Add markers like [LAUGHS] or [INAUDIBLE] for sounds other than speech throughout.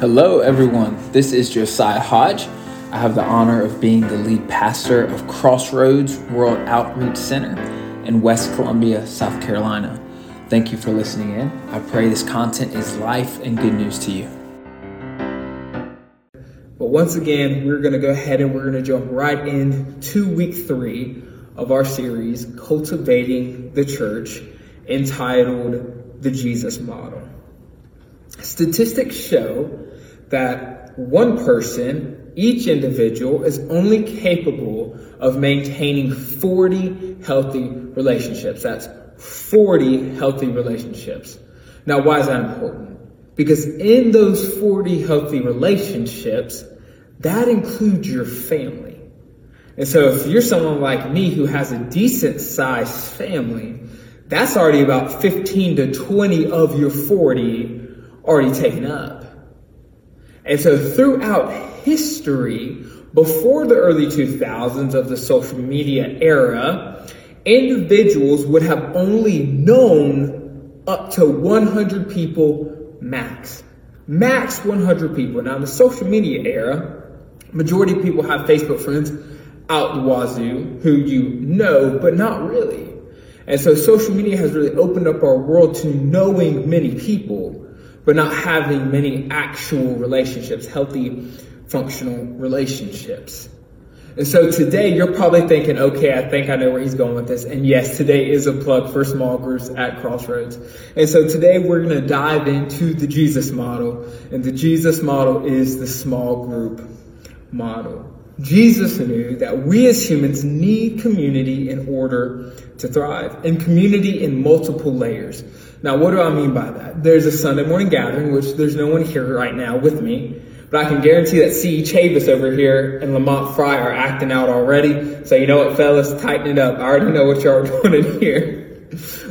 Hello, everyone. This is Josiah Hodge. I have the honor of being the lead pastor of Crossroads World Outreach Center in West Columbia, South Carolina. Thank you for listening in. I pray this content is life and good news to you. But once again, we're going to go ahead and we're going to jump right into week three of our series, Cultivating the Church, entitled The Jesus Model. Statistics show that one person, each individual, is only capable of maintaining 40 healthy relationships. That's 40 healthy relationships. Now, why is that important? Because in those 40 healthy relationships, that includes your family. And so if you're someone like me who has a decent sized family, that's already about 15 to 20 of your 40 already taken up. And so throughout history, before the early 2000s of the social media era, individuals would have only known up to 100 people max. Max 100 people. Now, in the social media era, majority of people have Facebook friends out the wazoo who you know, but not really. And so social media has really opened up our world to knowing many people but not having many actual relationships, healthy, functional relationships. And so today you're probably thinking, okay, I think I know where he's going with this. And yes, today is a plug for small groups at Crossroads. And so today we're going to dive into the Jesus model. And the Jesus model is the small group model. Jesus knew that we as humans need community in order to thrive, and community in multiple layers. Now, what do I mean by that? There's a Sunday morning gathering, which there's no one here right now with me, but I can guarantee that C.E. Chavis over here and Lamont Fry are acting out already. So you know what, fellas, tighten it up. I already know what y'all are [LAUGHS] doing in here.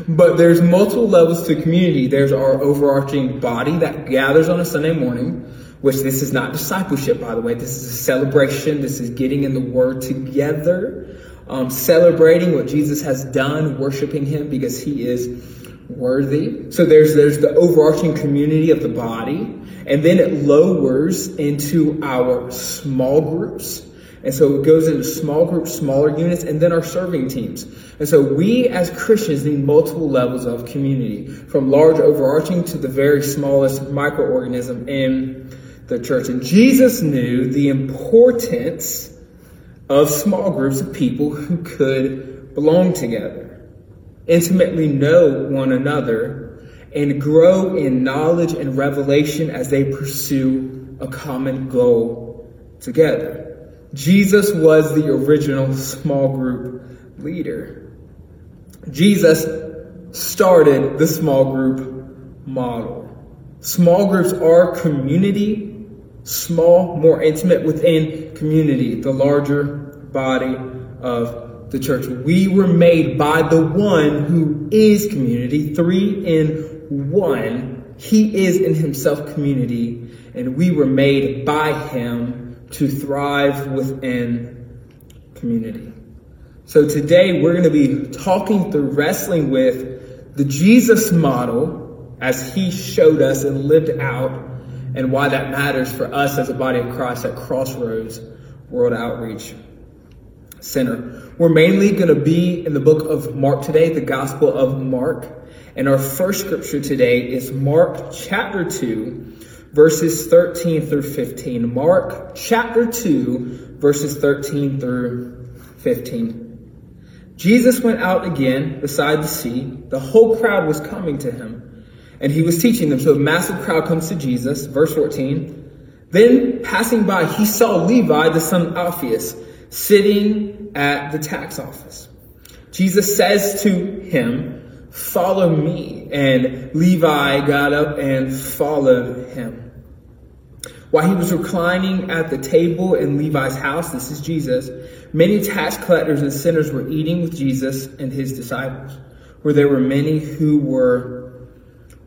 But there's multiple levels to community. There's our overarching body that gathers on a Sunday morning, which this is not discipleship, by the way. This is a celebration. This is getting in the Word together, um, celebrating what Jesus has done, worshiping Him because He is worthy. So there's there's the overarching community of the body, and then it lowers into our small groups. And so it goes into small groups, smaller units, and then our serving teams. And so we as Christians need multiple levels of community, from large overarching to the very smallest microorganism in the church. And Jesus knew the importance of small groups of people who could belong together intimately know one another, and grow in knowledge and revelation as they pursue a common goal together. Jesus was the original small group leader. Jesus started the small group model. Small groups are community, small, more intimate within community, the larger body of the church. We were made by the one who is community, three in one. He is in himself community, and we were made by him to thrive within community. So today we're going to be talking through wrestling with the Jesus model as he showed us and lived out and why that matters for us as a body of Christ at Crossroads World Outreach Center. We're mainly going to be in the book of Mark today, the Gospel of Mark. And our first scripture today is Mark chapter 2, verses 13 through 15. Mark chapter 2, verses 13 through 15. Jesus went out again beside the sea. The whole crowd was coming to him, and he was teaching them. So a massive crowd comes to Jesus. Verse 14. Then passing by, he saw Levi, the son of Alphaeus, sitting at the tax office. Jesus says to him, Follow me. And Levi got up and followed him. While he was reclining at the table in Levi's house, this is Jesus, many tax collectors and sinners were eating with Jesus and his disciples, where there were many who were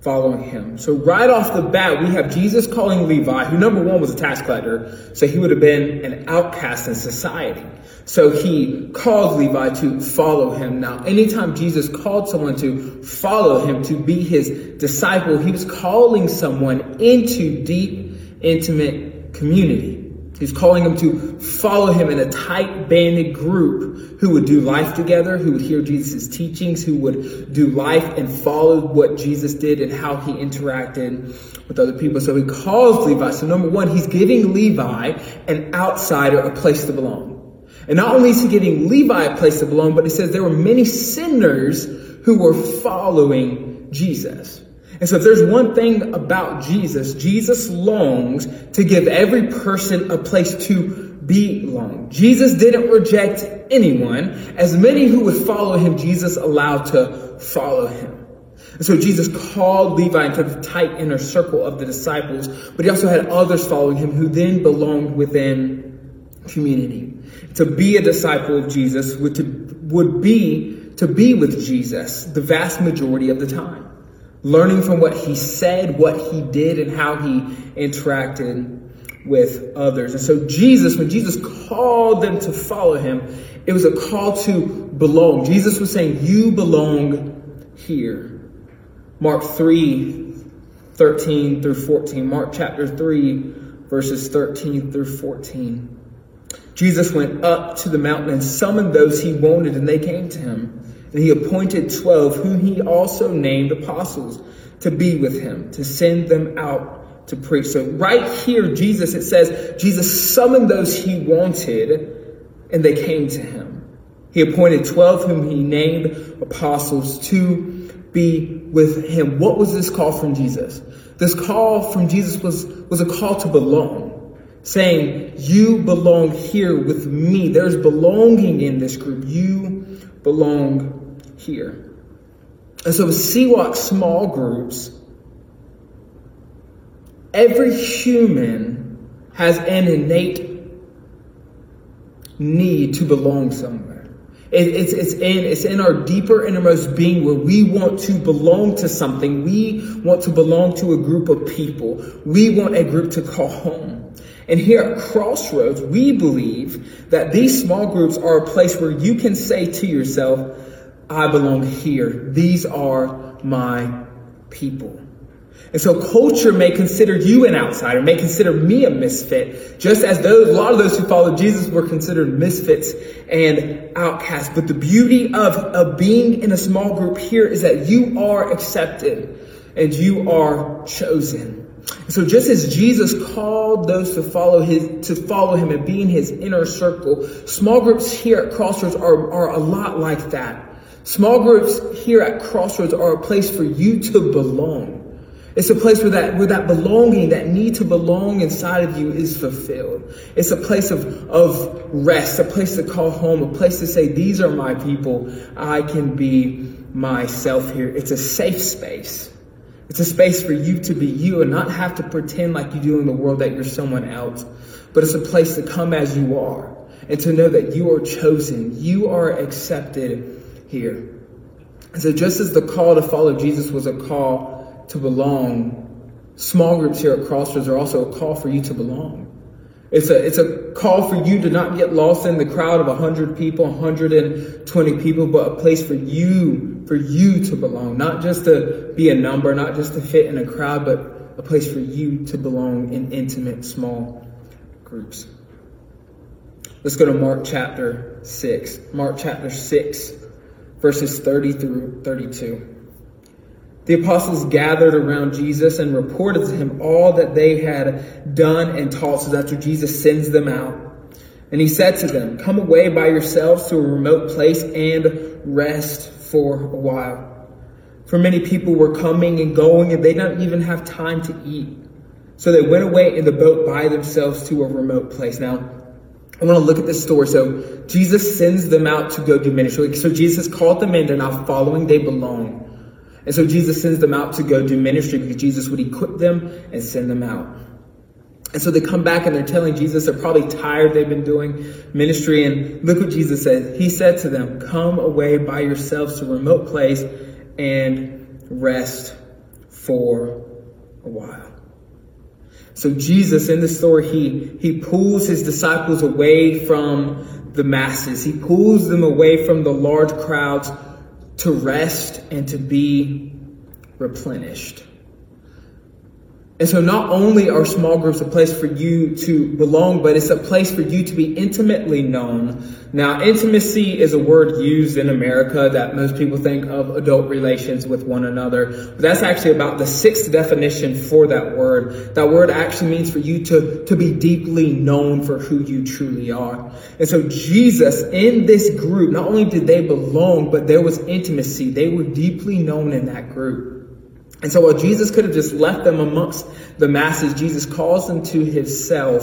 following him. So right off the bat, we have Jesus calling Levi, who number one was a tax collector, so he would have been an outcast in society. So he called Levi to follow him. Now, anytime Jesus called someone to follow him, to be his disciple, he was calling someone into deep intimate community. He's calling them to follow him in a tight banded group who would do life together, who would hear Jesus' teachings, who would do life and follow what Jesus did and how he interacted with other people. So he calls Levi. So number one, he's giving Levi, an outsider, a place to belong. And not only is he giving Levi a place to belong, but he says there were many sinners who were following Jesus. And so if there's one thing about Jesus, Jesus longs to give every person a place to belong. Jesus didn't reject anyone. As many who would follow him, Jesus allowed to follow him. And so Jesus called Levi into the tight inner circle of the disciples, but he also had others following him who then belonged within community. To be a disciple of Jesus would, to, would be to be with Jesus the vast majority of the time learning from what he said, what he did, and how he interacted with others. And so Jesus, when Jesus called them to follow him, it was a call to belong. Jesus was saying, you belong here. Mark 3, 13 through 14. Mark chapter 3, verses 13 through 14. Jesus went up to the mountain and summoned those he wanted, and they came to him. And he appointed 12, whom he also named apostles, to be with him, to send them out to preach. So, right here, Jesus, it says, Jesus summoned those he wanted, and they came to him. He appointed 12, whom he named apostles, to be with him. What was this call from Jesus? This call from Jesus was, was a call to belong, saying, You belong here with me. There's belonging in this group. You belong here. And so with CWalk small groups, every human has an innate need to belong somewhere. It, it's, it's, in, it's in our deeper innermost being where we want to belong to something. We want to belong to a group of people. We want a group to call home. And here at Crossroads, we believe that these small groups are a place where you can say to yourself, I belong here. These are my people. And so culture may consider you an outsider, may consider me a misfit, just as those, a lot of those who followed Jesus were considered misfits and outcasts. But the beauty of, of being in a small group here is that you are accepted and you are chosen. So just as Jesus called those to follow his, to follow him and be in his inner circle, small groups here at Crossroads are, are a lot like that. Small groups here at Crossroads are a place for you to belong. It's a place where that, where that belonging, that need to belong inside of you is fulfilled. It's a place of, of rest, a place to call home, a place to say, these are my people. I can be myself here. It's a safe space. It's a space for you to be you and not have to pretend like you do in the world that you're someone else. But it's a place to come as you are and to know that you are chosen. You are accepted here. So just as the call to follow Jesus was a call to belong, small groups here at Crossroads are also a call for you to belong. It's a, it's a call for you to not get lost in the crowd of 100 people, 120 people, but a place for you, for you to belong. Not just to be a number, not just to fit in a crowd, but a place for you to belong in intimate, small groups. Let's go to Mark chapter 6. Mark chapter 6, verses 30 through 32. The apostles gathered around Jesus and reported to him all that they had done and taught. So after Jesus sends them out, and he said to them, Come away by yourselves to a remote place and rest for a while. For many people were coming and going, and they didn't even have time to eat. So they went away in the boat by themselves to a remote place. Now, I want to look at this story. So Jesus sends them out to go do ministry. So Jesus called them in. They're not following. They belong. And so Jesus sends them out to go do ministry because Jesus would equip them and send them out. And so they come back and they're telling Jesus they're probably tired. They've been doing ministry. And look what Jesus said. He said to them, come away by yourselves to a remote place and rest for a while. So Jesus in the story, he, he pulls his disciples away from the masses. He pulls them away from the large crowds to rest and to be replenished. And so not only are small groups a place for you to belong, but it's a place for you to be intimately known. Now, intimacy is a word used in America that most people think of adult relations with one another. But that's actually about the sixth definition for that word. That word actually means for you to, to be deeply known for who you truly are. And so Jesus in this group, not only did they belong, but there was intimacy. They were deeply known in that group. And so while Jesus could have just left them amongst the masses, Jesus calls them to himself,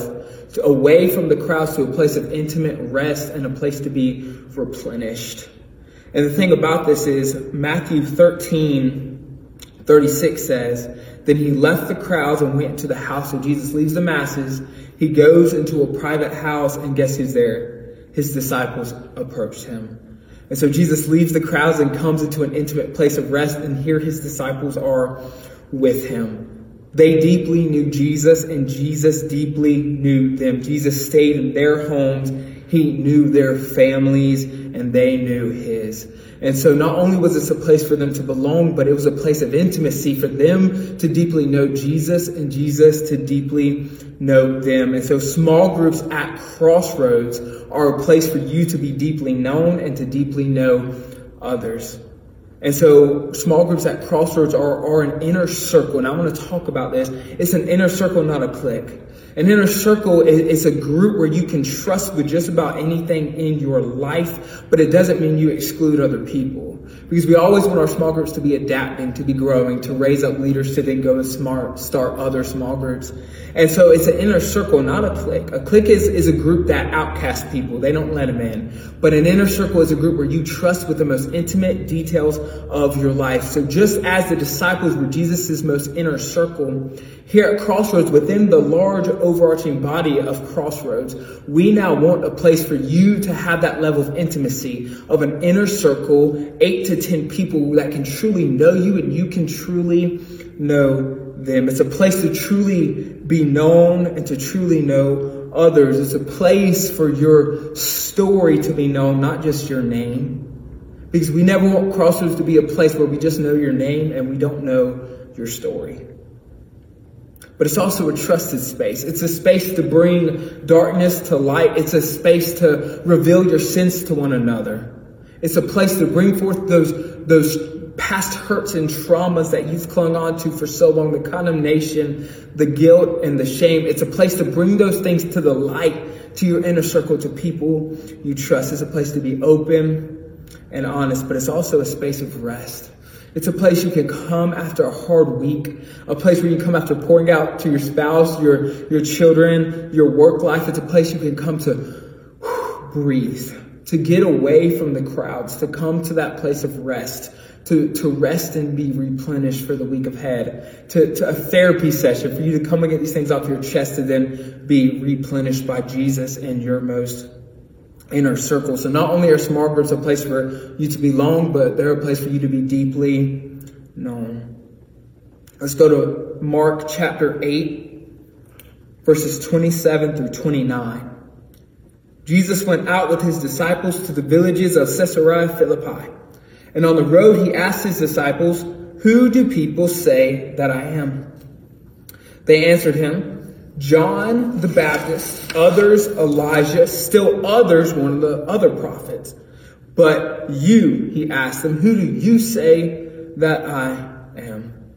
to, away from the crowds to a place of intimate rest and a place to be replenished. And the thing about this is Matthew 13, 36 says, Then he left the crowds and went to the house. So Jesus leaves the masses. He goes into a private house and guess who's there? His disciples approached him. And so Jesus leaves the crowds and comes into an intimate place of rest, and here his disciples are with him. They deeply knew Jesus, and Jesus deeply knew them. Jesus stayed in their homes. He knew their families, and they knew his. And so not only was this a place for them to belong, but it was a place of intimacy for them to deeply know Jesus and Jesus to deeply know them. And so small groups at crossroads are a place for you to be deeply known and to deeply know others. And so small groups at crossroads are, are an inner circle. And I want to talk about this. It's an inner circle, not a clique. An inner circle is a group where you can trust with just about anything in your life, but it doesn't mean you exclude other people. Because we always want our small groups to be adapting, to be growing, to raise up leaders to then go and smart, start other small groups. And so it's an inner circle, not a clique. A clique is, is a group that outcasts people. They don't let them in. But an inner circle is a group where you trust with the most intimate details of your life. So just as the disciples were Jesus' most inner circle, here at Crossroads, within the large overarching body of Crossroads, we now want a place for you to have that level of intimacy of an inner circle, eight to 10 people that can truly know you and you can truly know them. It's a place to truly be known and to truly know others. It's a place for your story to be known, not just your name. Because we never want Crossroads to be a place where we just know your name and we don't know your story. But it's also a trusted space. It's a space to bring darkness to light. It's a space to reveal your sins to one another. It's a place to bring forth those, those past hurts and traumas that you've clung on to for so long, the condemnation, the guilt, and the shame. It's a place to bring those things to the light, to your inner circle, to people you trust. It's a place to be open and honest, but it's also a space of rest. It's a place you can come after a hard week, a place where you come after pouring out to your spouse, your, your children, your work life. It's a place you can come to breathe, to get away from the crowds, to come to that place of rest, to, to rest and be replenished for the week ahead, to, to a therapy session for you to come and get these things off your chest to then be replenished by Jesus in your most inner circle. So not only are small groups a place for you to belong, but they're a place for you to be deeply known. Let's go to Mark chapter 8, verses 27 through 29. Jesus went out with his disciples to the villages of Caesarea Philippi. And on the road, he asked his disciples, Who do people say that I am? They answered him, John the Baptist, others Elijah, still others one of the other prophets. But you, he asked them, who do you say that I am?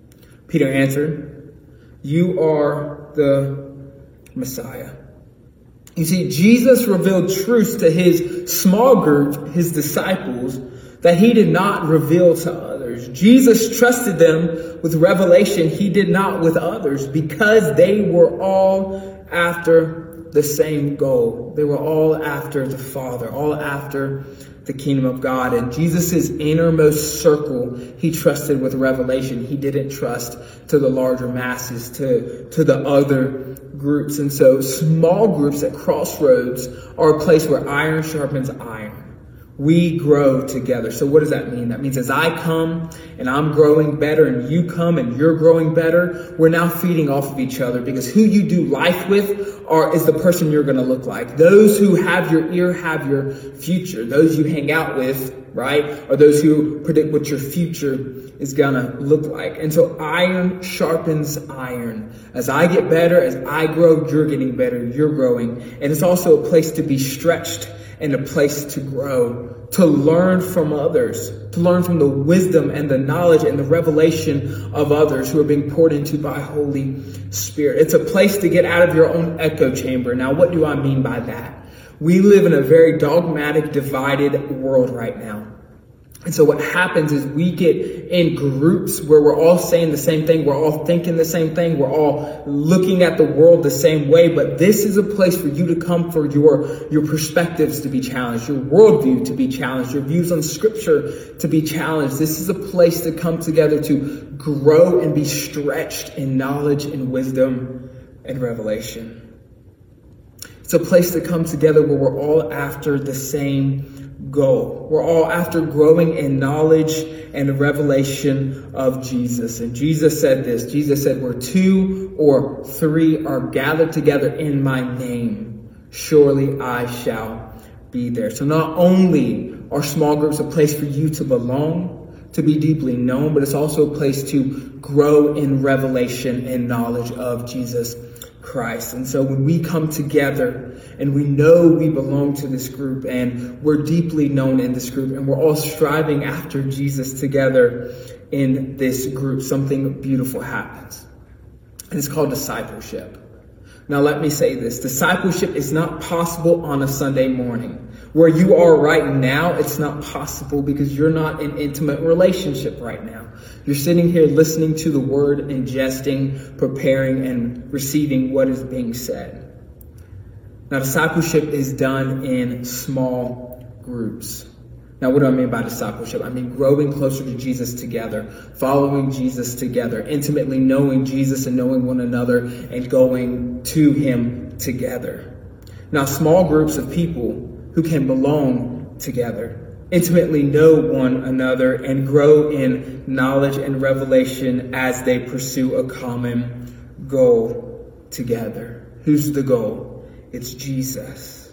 Peter answered, You are the Messiah. You see, Jesus revealed truths to his small group, his disciples, that he did not reveal to others. Jesus trusted them with revelation he did not with others because they were all after the same goal. They were all after the Father, all after the kingdom of God. And Jesus' innermost circle, he trusted with revelation. He didn't trust to the larger masses, to, to the other groups. And so small groups at crossroads are a place where iron sharpens iron we grow together. So what does that mean? That means as I come and I'm growing better and you come and you're growing better, we're now feeding off of each other because who you do life with are, is the person you're going to look like. Those who have your ear have your future. Those you hang out with, right, are those who predict what your future is going to look like. And so iron sharpens iron. As I get better, as I grow, you're getting better, you're growing. And it's also a place to be stretched and a place to grow, to learn from others, to learn from the wisdom and the knowledge and the revelation of others who are being poured into by Holy Spirit. It's a place to get out of your own echo chamber. Now, what do I mean by that? We live in a very dogmatic, divided world right now. And so what happens is we get in groups where we're all saying the same thing, we're all thinking the same thing, we're all looking at the world the same way, but this is a place for you to come for your, your perspectives to be challenged, your worldview to be challenged, your views on scripture to be challenged. This is a place to come together to grow and be stretched in knowledge and wisdom and revelation. It's a place to come together where we're all after the same goal. We're all after growing in knowledge and revelation of Jesus. And Jesus said this Jesus said, Where two or three are gathered together in my name, surely I shall be there. So not only are small groups a place for you to belong, to be deeply known, but it's also a place to grow in revelation and knowledge of Jesus Christ. And so when we come together and we know we belong to this group and we're deeply known in this group and we're all striving after Jesus together in this group, something beautiful happens. And it's called discipleship. Now let me say this. Discipleship is not possible on a Sunday morning. Where you are right now, it's not possible because you're not in intimate relationship right now. You're sitting here listening to the word, ingesting, preparing, and receiving what is being said. Now, discipleship is done in small groups. Now, what do I mean by discipleship? I mean growing closer to Jesus together, following Jesus together, intimately knowing Jesus and knowing one another, and going to Him together. Now, small groups of people who can belong together, intimately know one another, and grow in knowledge and revelation as they pursue a common goal together. Who's the goal? It's Jesus.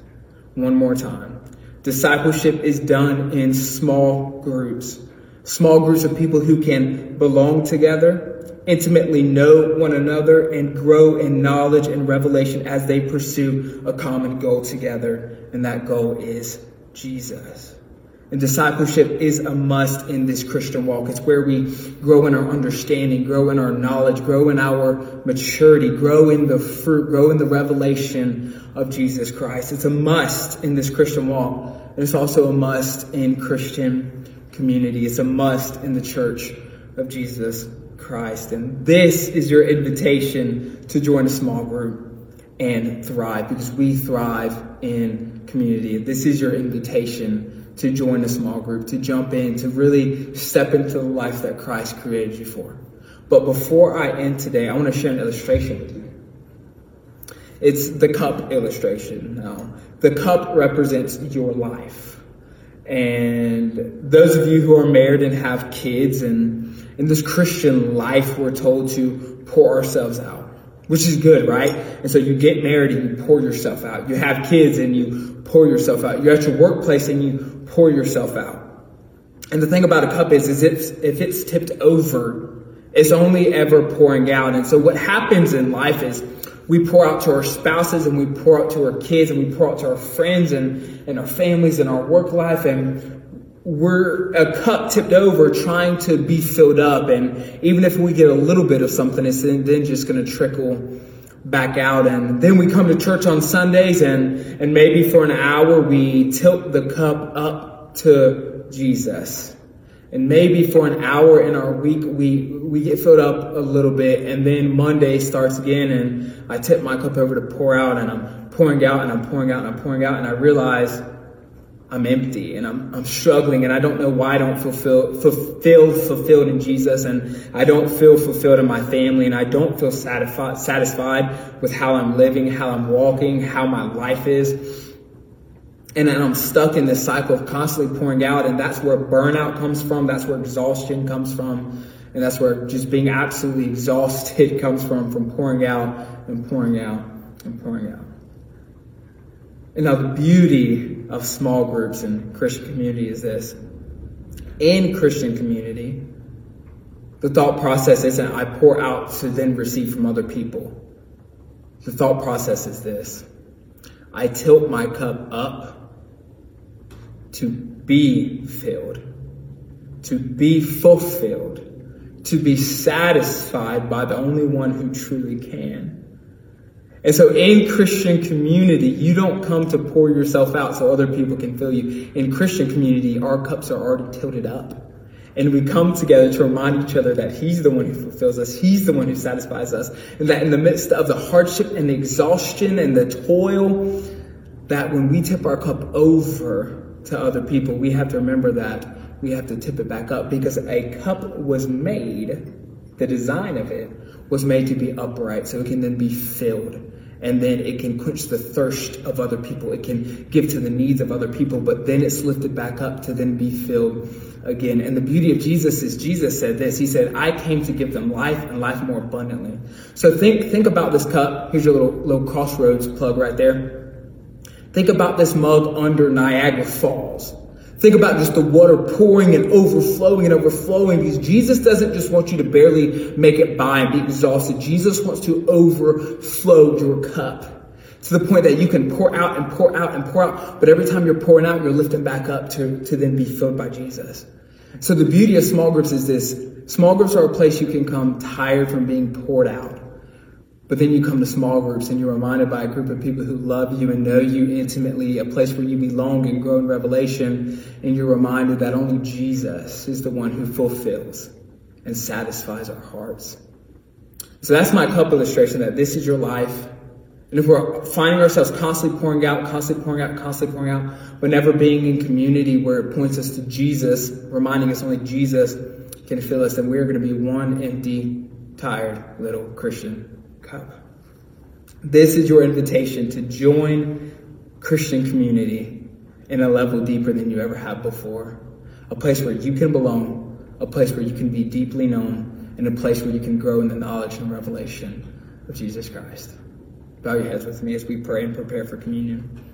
One more time. Discipleship is done in small groups. Small groups of people who can belong together, intimately know one another, and grow in knowledge and revelation as they pursue a common goal together and that goal is Jesus. And discipleship is a must in this Christian walk. It's where we grow in our understanding, grow in our knowledge, grow in our maturity, grow in the fruit, grow in the revelation of Jesus Christ. It's a must in this Christian walk. And it's also a must in Christian community. It's a must in the church of Jesus Christ. And this is your invitation to join a small group and thrive because we thrive in community. This is your invitation to join a small group, to jump in, to really step into the life that Christ created you for. But before I end today, I want to share an illustration with you. It's the cup illustration. Now, the cup represents your life. And those of you who are married and have kids and in this Christian life, we're told to pour ourselves out which is good, right? And so you get married and you pour yourself out. You have kids and you pour yourself out. You're at your workplace and you pour yourself out. And the thing about a cup is, is it's, if it's tipped over, it's only ever pouring out. And so what happens in life is we pour out to our spouses and we pour out to our kids and we pour out to our friends and, and our families and our work life and we're a cup tipped over trying to be filled up. And even if we get a little bit of something, it's then just going to trickle back out. And then we come to church on Sundays and, and maybe for an hour we tilt the cup up to Jesus. And maybe for an hour in our week, we, we get filled up a little bit. And then Monday starts again and I tip my cup over to pour out and I'm pouring out and I'm pouring out and I'm pouring out. And I realize I'm empty and I'm, I'm struggling and I don't know why I don't fulfill, fulfill, fulfilled in Jesus and I don't feel fulfilled in my family and I don't feel satisfied, satisfied with how I'm living, how I'm walking, how my life is. and then I'm stuck in this cycle of constantly pouring out, and that's where burnout comes from. That's where exhaustion comes from, and that's where just being absolutely exhausted [LAUGHS] comes from, from pouring out and pouring out and pouring out. And now the beauty of small groups and Christian community is this. In Christian community, the thought process isn't I pour out to then receive from other people. The thought process is this. I tilt my cup up to be filled, to be fulfilled, to be satisfied by the only one who truly can. And so in Christian community, you don't come to pour yourself out so other people can fill you. In Christian community, our cups are already tilted up. And we come together to remind each other that He's the one who fulfills us. He's the one who satisfies us. And that in the midst of the hardship and the exhaustion and the toil, that when we tip our cup over, to other people, we have to remember that we have to tip it back up because a cup was made, the design of it was made to be upright so it can then be filled. And then it can quench the thirst of other people. It can give to the needs of other people, but then it's lifted back up to then be filled again. And the beauty of Jesus is Jesus said this. He said, I came to give them life and life more abundantly. So think, think about this cup. Here's your little, little crossroads plug right there. Think about this mug under Niagara Falls. Think about just the water pouring and overflowing and overflowing because Jesus doesn't just want you to barely make it by and be exhausted. Jesus wants to overflow your cup to the point that you can pour out and pour out and pour out. But every time you're pouring out, you're lifting back up to, to then be filled by Jesus. So the beauty of small groups is this. Small groups are a place you can come tired from being poured out. But then you come to small groups and you're reminded by a group of people who love you and know you intimately, a place where you belong and grow in revelation, and you're reminded that only Jesus is the one who fulfills and satisfies our hearts. So that's my cup illustration that this is your life. And if we're finding ourselves constantly pouring out, constantly pouring out, constantly pouring out, but never being in community where it points us to Jesus, reminding us only Jesus can fill us, then we're going to be one empty, tired little Christian cup. This is your invitation to join Christian community in a level deeper than you ever have before. A place where you can belong, a place where you can be deeply known, and a place where you can grow in the knowledge and revelation of Jesus Christ. Bow your heads with me as we pray and prepare for communion.